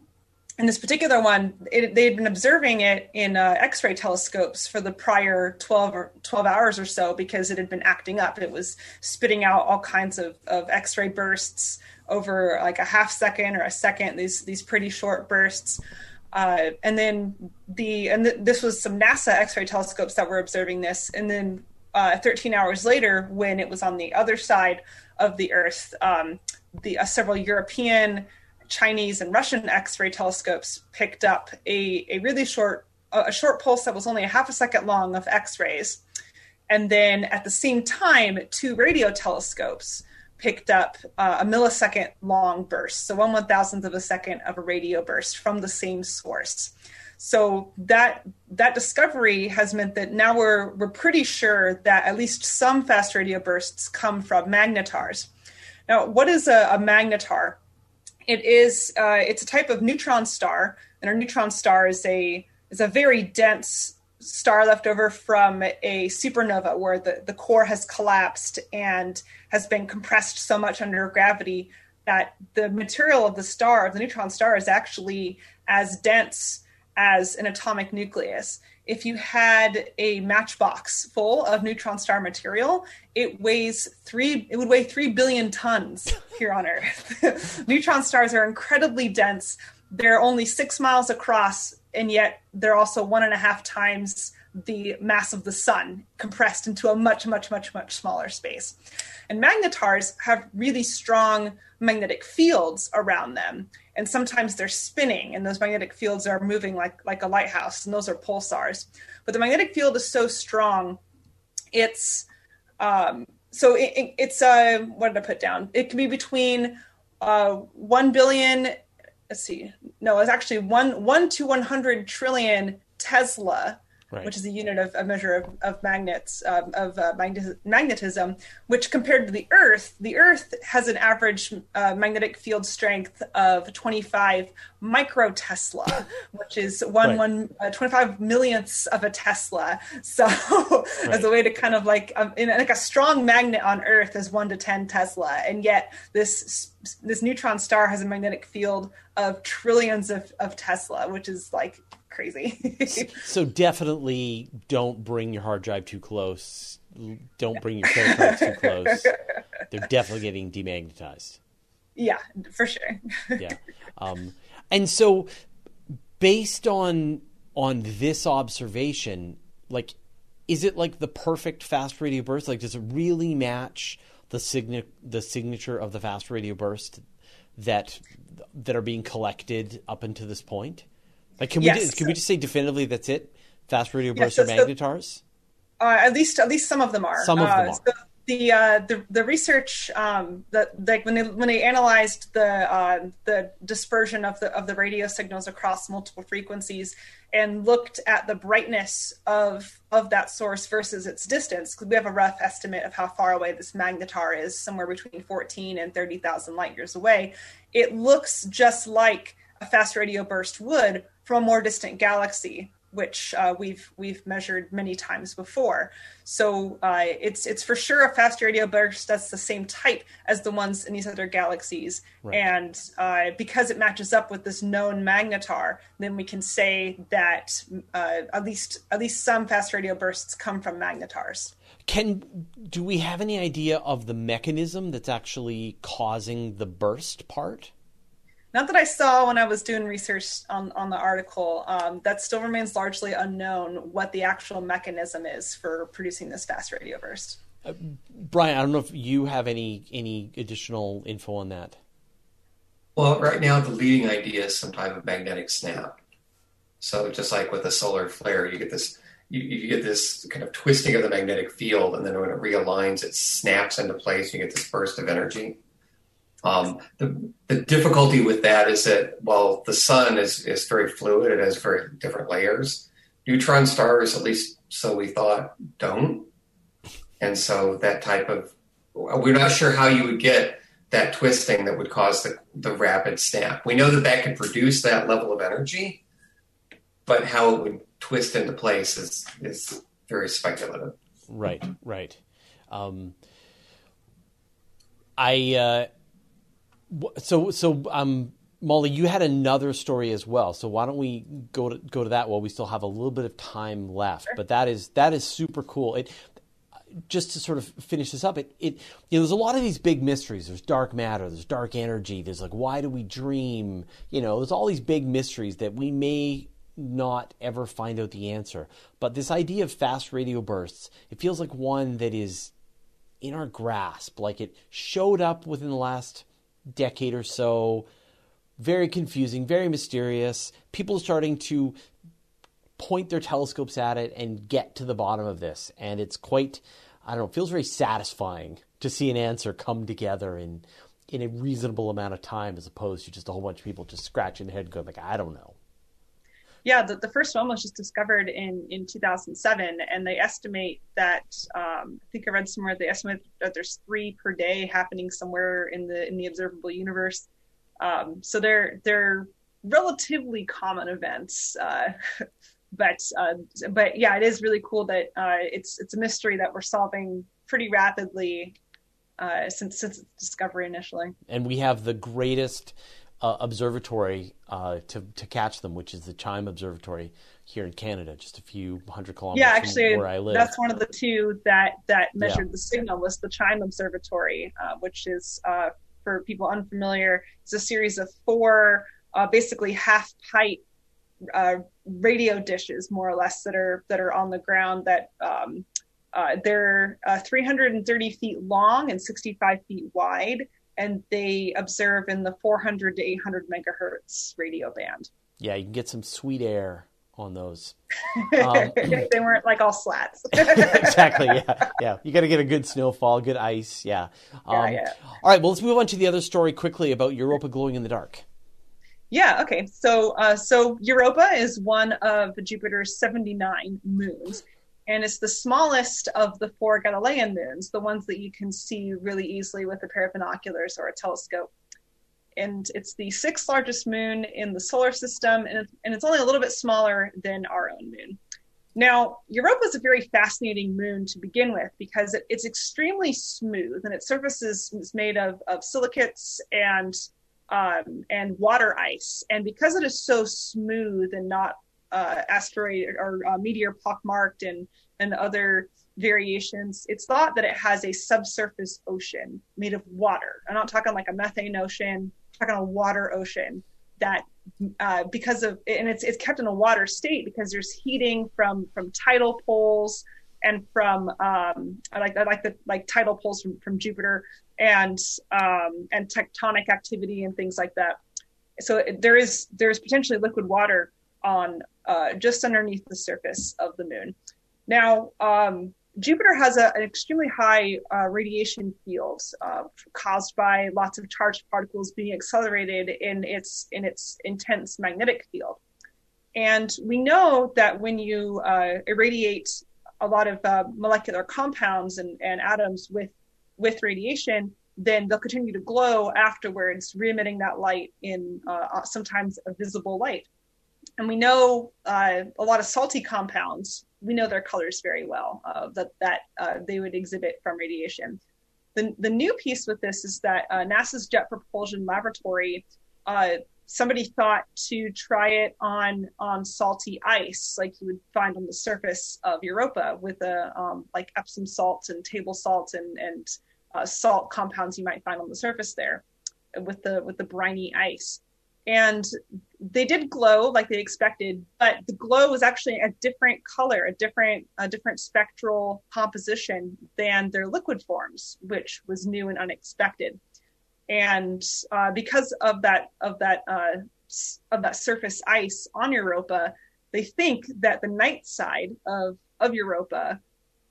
in this particular one, it, they'd been observing it in uh, X ray telescopes for the prior 12, or 12 hours or so because it had been acting up. It was spitting out all kinds of, of X ray bursts over like a half second or a second, these, these pretty short bursts. Uh, and then the and th- this was some NASA X-ray telescopes that were observing this. And then uh, 13 hours later, when it was on the other side of the Earth, um, the uh, several European, Chinese, and Russian X-ray telescopes picked up a, a really short a short pulse that was only a half a second long of X-rays. And then at the same time, two radio telescopes picked up uh, a millisecond long burst, so one one thousandth of a second of a radio burst from the same source. So that that discovery has meant that now we're we're pretty sure that at least some fast radio bursts come from magnetars. Now, what is a, a magnetar? It is uh, it's a type of neutron star, and a neutron star is a is a very dense star left over from a supernova where the, the core has collapsed and has been compressed so much under gravity that the material of the star, of the neutron star, is actually as dense as an atomic nucleus. If you had a matchbox full of neutron star material, it weighs three, it would weigh three billion tons here on Earth. <laughs> neutron stars are incredibly dense. They're only six miles across and yet they're also one and a half times the mass of the sun compressed into a much, much, much, much smaller space. And magnetars have really strong magnetic fields around them. And sometimes they're spinning, and those magnetic fields are moving like, like a lighthouse, and those are pulsars. But the magnetic field is so strong, it's Um, so it, it, it's uh, what did I put down? It can be between uh, one billion. Let's see. No, it's actually one one to one hundred trillion Tesla right. which is a unit of a measure of, of magnets um, of uh, magnetism. Which compared to the Earth, the Earth has an average uh, magnetic field strength of 25 microtesla, <laughs> which is one right. one uh, 25 millionths of a Tesla. <laughs> So, right. as a way to kind of like um, in, like a strong magnet on Earth is one to 10 Tesla, and yet this this neutron star has a magnetic field of trillions of, of Tesla, which is like crazy. <laughs> so definitely don't bring your hard drive too close. Don't bring your credit cards too close. They're definitely getting demagnetized. Yeah, for sure. <laughs> yeah. Um, and so based on on this observation, like is it like the perfect fast radio burst? Like does it really match the signa- the signature of the fast radio burst that that are being collected up until this point? Like, can yes. we just, can we just say definitively that's it? Fast radio bursts yes, so, are magnetars. Uh, at least at least some of them are. Some of them uh, are. So the uh, the the research um, that like when they when they analyzed the uh, the dispersion of the of the radio signals across multiple frequencies and looked at the brightness of of that source versus its distance because we have a rough estimate of how far away this magnetar is somewhere between 14 and 30,000 light years away it looks just like a fast radio burst would from a more distant galaxy, which uh, we've we've measured many times before. So uh, it's it's for sure a fast radio burst that's the same type as the ones in these other galaxies, right. and uh, because it matches up with this known magnetar, then we can say that uh, at least at least some fast radio bursts come from magnetars. Can do we have any idea of the mechanism that's actually causing the burst part? Not that I saw when I was doing research on, on the article. Um, that still remains largely unknown what the actual mechanism is for producing this fast radio burst. Uh, Brian, I don't know if you have any any additional info on that. Well, right now the leading idea is some type of magnetic snap. So just like with a solar flare, you get this you, you, get this kind of twisting of the magnetic field, and then when it realigns, it snaps into place. You get this burst of energy. Um, the, the difficulty with that is that while the sun is, is very fluid, it has very different layers. Neutron stars, at least so we thought, don't. And so that type of, we're not sure how you would get that twisting that would cause the, the rapid snap. We know that that could produce that level of energy, but how it would twist into place is, is very speculative. Right, right. Um, I, uh, so so um Molly, you had another story as well. So why don't we go to go to that while we still have a little bit of time left? Sure. But that is that is super cool. It just to sort of finish this up, it, it you know there's a lot of these big mysteries. There's dark matter, there's dark energy, there's like why do we dream? You know, there's all these big mysteries that we may not ever find out the answer. But this idea of fast radio bursts, it feels like one that is in our grasp, like it showed up within the last decade or so. Very confusing, very mysterious. People starting to point their telescopes at it and get to the bottom of this. And it's quite, I don't know, feels very satisfying to see an answer come together in in a reasonable amount of time as opposed to just a whole bunch of people just scratching their head going like, I don't know. Yeah, the, the first one was just discovered in, in 2007, and they estimate that um, I think I read somewhere they estimate that there's three per day happening somewhere in the in the observable universe. Um, so they're they're relatively common events, uh, <laughs> but uh, but yeah, it is really cool that uh, it's it's a mystery that we're solving pretty rapidly uh, since since its discovery initially. And we have the greatest uh, observatory uh, to to catch them, which is the Chime Observatory here in Canada, just a few hundred kilometers yeah, actually, where I live. That's one of the two that that measured yeah. the signal was the Chime Observatory, uh, which is uh, for people unfamiliar, it's a series of four uh, basically half height uh, radio dishes, more or less, that are that are on the ground that. Um, they're 330 feet long and 65 feet wide, and they observe in the 400 to 800 megahertz radio band. Yeah, you can get some sweet air on those. <laughs> Um, they weren't like all slats. <laughs> exactly. Yeah. Yeah. You got to get a good snowfall, good ice. Yeah. Um, yeah, yeah. All right. Well, let's move on to the other story quickly about Europa glowing in the dark. Yeah. Okay. So, uh, so Europa is one of Jupiter's 79 moons, and it's the smallest of the four Galilean moons, the ones that you can see really easily with a pair of binoculars or a telescope. And it's the sixth largest moon in the solar system, and, and it's only a little bit smaller than our own moon. Now, Europa is a very fascinating moon to begin with because it, it's extremely smooth, and its surface is, is made of, of silicates and um, and water ice. And because it is so smooth and not uh, asteroid or uh, meteor pockmarked and and other variations, it's thought that it has a subsurface ocean made of water. I'm not talking like a methane ocean, I'm talking a water ocean that uh, because of and it's it's kept in a water state because there's heating from from tidal poles and from um, I like I like the like tidal poles from, from Jupiter and um, and tectonic activity and things like that. So there is there is potentially liquid water on uh, just underneath the surface of the moon. Now, um, Jupiter has a, an extremely high uh, radiation field uh, caused by lots of charged particles being accelerated in its in its intense magnetic field. And we know that when you uh, irradiate a lot of uh, molecular compounds and, and atoms with with radiation, then they'll continue to glow afterwards, re-emitting that light in uh, sometimes a visible light. And we know uh, a lot of salty compounds. We know their colors very well uh, that that uh, they would exhibit from radiation. The the new piece with this is that uh, NASA's Jet Propulsion Laboratory uh, somebody thought to try it on on salty ice, like you would find on the surface of Europa, with a um, like Epsom salts and table salt and and uh, salt compounds you might find on the surface there, with the with the briny ice. And they did glow like they expected, but the glow was actually a different color, a different a different spectral composition than their liquid forms, which was new and unexpected. And uh, because of that of that uh, of that surface ice on Europa, they think that the night side of of Europa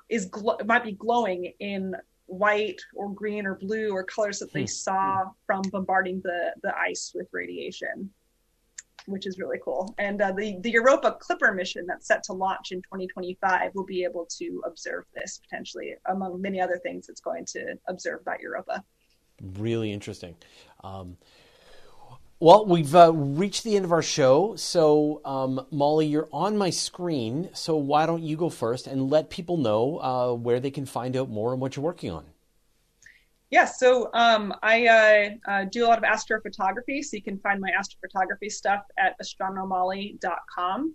is gl- might be glowing in white or green or blue or colors that they hmm. saw from bombarding the the ice with radiation, which is really cool. And uh, the the Europa Clipper mission that's set to launch in 2025 will be able to observe this potentially, among many other things. It's going to observe about Europa really interesting. Um, well, we've uh, reached the end of our show. So, um, Molly, you're on my screen. So, why don't you go first and let people know uh, where they can find out more and what you're working on? Yeah, so um, I uh, uh do a lot of astrophotography. So, you can find my astrophotography stuff at astronomolly.com.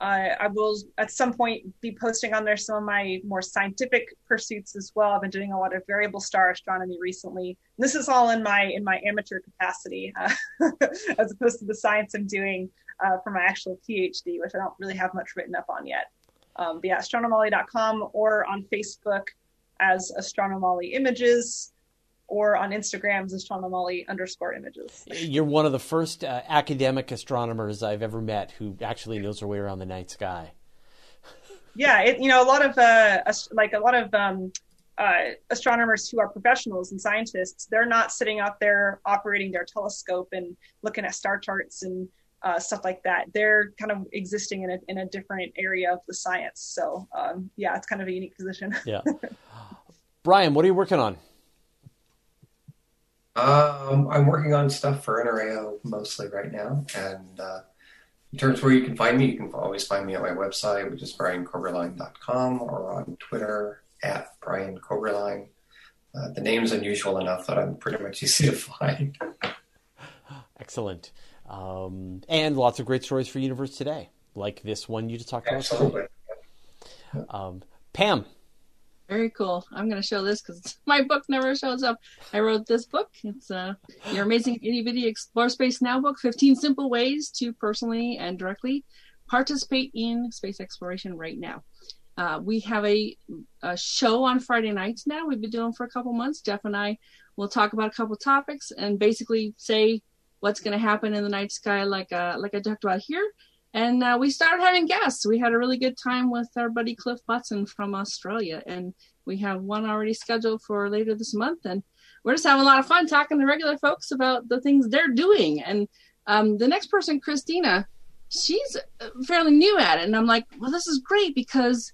Uh, I will at some point be posting on there some of my more scientific pursuits as well. I've been doing a lot of variable star astronomy recently. And this is all in my in my amateur capacity, uh, <laughs> as opposed to the science I'm doing uh, for my actual PhD, which I don't really have much written up on yet. Um, but yeah, astronomolly.com or on Facebook as Astronomolly Images or on Instagram's as astronomolly underscore images. You're one of the first uh, academic astronomers I've ever met who actually knows her way around the night sky. Yeah, it, you know, a lot of uh, like a lot of um, uh, astronomers who are professionals and scientists, they're not sitting out there operating their telescope and looking at star charts and uh, stuff like that. They're kind of existing in a in a different area of the science. So um, yeah, it's kind of a unique position. yeah. Brian, what are you working on? Um, I'm working on stuff for NRAO mostly right now. And uh, in terms of where you can find me, you can always find me at my website, which is briankoberlein.com, or on Twitter at briankoberlein. Uh, the name's unusual enough that I'm pretty much <laughs> easy to find. Excellent. Um, and lots of great stories for Universe Today, like this one you just talked Absolutely. about. Um, Pam, very cool. I'm going to show this because <laughs> my book never shows up. I wrote this book. It's uh, Your Amazing Itty Bitty Explore Space Now book 15 Simple Ways to Personally and Directly Participate in Space Exploration Right Now. Uh, we have a, a, show on Friday nights now. We've been doing for a couple months. Jeff and I will talk about a couple topics and basically say what's going to happen in the night sky, like uh, like I talked about here. And uh, we started having guests. We had a really good time with our buddy Cliff Butson from Australia, and we have one already scheduled for later this month. And we're just having a lot of fun talking to regular folks about the things they're doing. And um, the next person, Christina, she's fairly new at it, and I'm like, well, this is great because,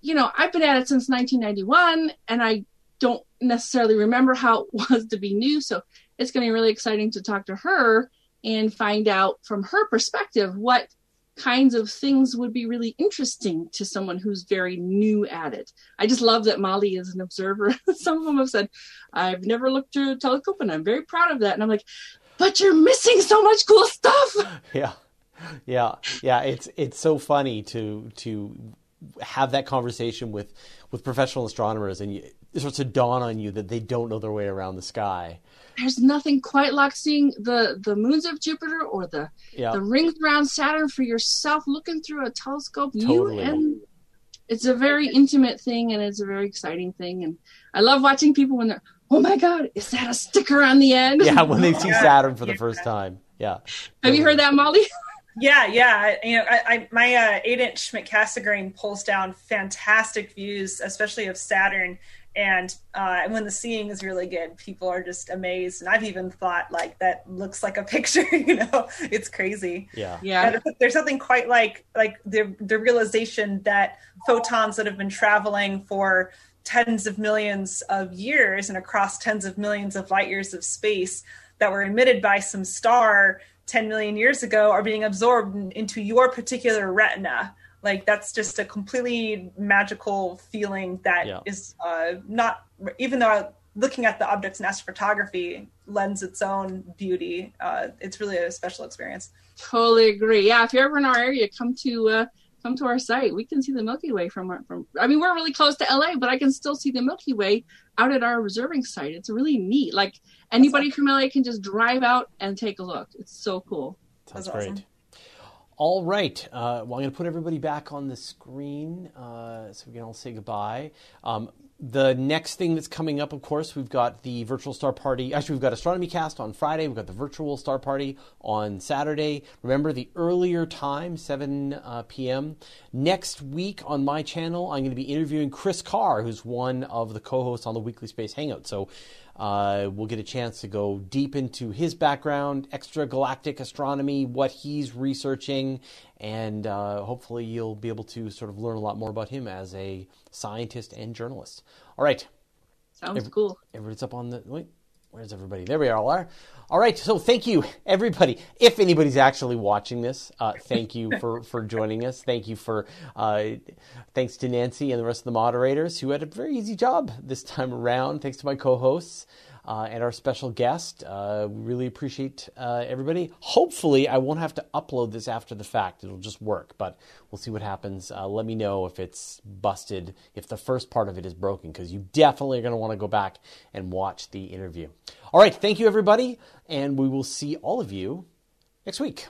you know, I've been at it since 1991, and I don't necessarily remember how it <laughs> was to be new. So it's going to be really exciting to talk to her and find out from her perspective what kinds of things would be really interesting to someone who's very new at it. I just love that Molly is an observer. <laughs> Some of them have said, I've never looked through a telescope and I'm very proud of that. And I'm like, but you're missing so much cool stuff. <laughs> Yeah. Yeah. Yeah. It's, it's so funny to, to have that conversation with, with professional astronomers and it starts to dawn on you that they don't know their way around the sky there's nothing quite like seeing the the moons of Jupiter or the yeah. the rings around Saturn for yourself, looking through a telescope. Totally. You and it's a very intimate thing, and it's a very exciting thing. And I love watching people when they're, oh my god, is that a sticker on the end? Yeah, when they <laughs> see Saturn for the first time. Yeah. Have you heard that, Molly? <laughs> Yeah, yeah. You know, I, I my uh, eight-inch Mak-Cassegrain pulls down fantastic views, especially of Saturn and uh, when the seeing is really good people are just amazed. And i've even thought like that looks like a <laughs> picture you know? It's crazy. Yeah. Yeah. There's something quite like like the the realization that photons that have been traveling for tens of millions of years and across tens of millions of light years of space that were emitted by some star 10 million years ago are being absorbed into your particular retina like that's just a completely magical feeling that yeah. is uh, not even though looking at the objects in astrophotography lends its own beauty uh, it's really a special experience. Totally agree. Yeah if you're ever in our area come to uh, come to our site. We can see the milky way from our, from i mean we're really close to la but i can still see the milky way out at our observing site. It's really neat. Like anybody from la can just drive out and take a look. It's so cool. That's, That's great. awesome. All right. Uh, well, I'm going to put everybody back on the screen uh, so we can all say goodbye. Um, the next thing that's coming up, of course, we've got the virtual star party. Actually, we've got Astronomy Cast on Friday. We've got the virtual star party on Saturday. Remember the earlier time, 7 uh, p.m. Next week on my channel, I'm going to be interviewing Chris Carr, who's one of the co hosts on the Weekly Space Hangout. So uh, we'll get a chance to go deep into his background, extragalactic astronomy, what he's researching, and uh, hopefully you'll be able to sort of learn a lot more about him as a scientist and journalist. All right. Sounds Every, cool. Everybody's up on the. Wait, where's everybody? There we all are. All right. So thank you, everybody. If anybody's actually watching this, uh, thank you for, <laughs> for joining us. Thank you for. Uh, thanks to Nancy and the rest of the moderators who had a very easy job this time around. Thanks to my co hosts uh, and our special guest. Uh, we really appreciate uh, everybody. Hopefully, I won't have to upload this after the fact. It'll just work, but we'll see what happens. Uh, let me know if it's busted, if the first part of it is broken, because you definitely are going to want to go back and watch the interview. All right, thank you, everybody, and we will see all of you next week.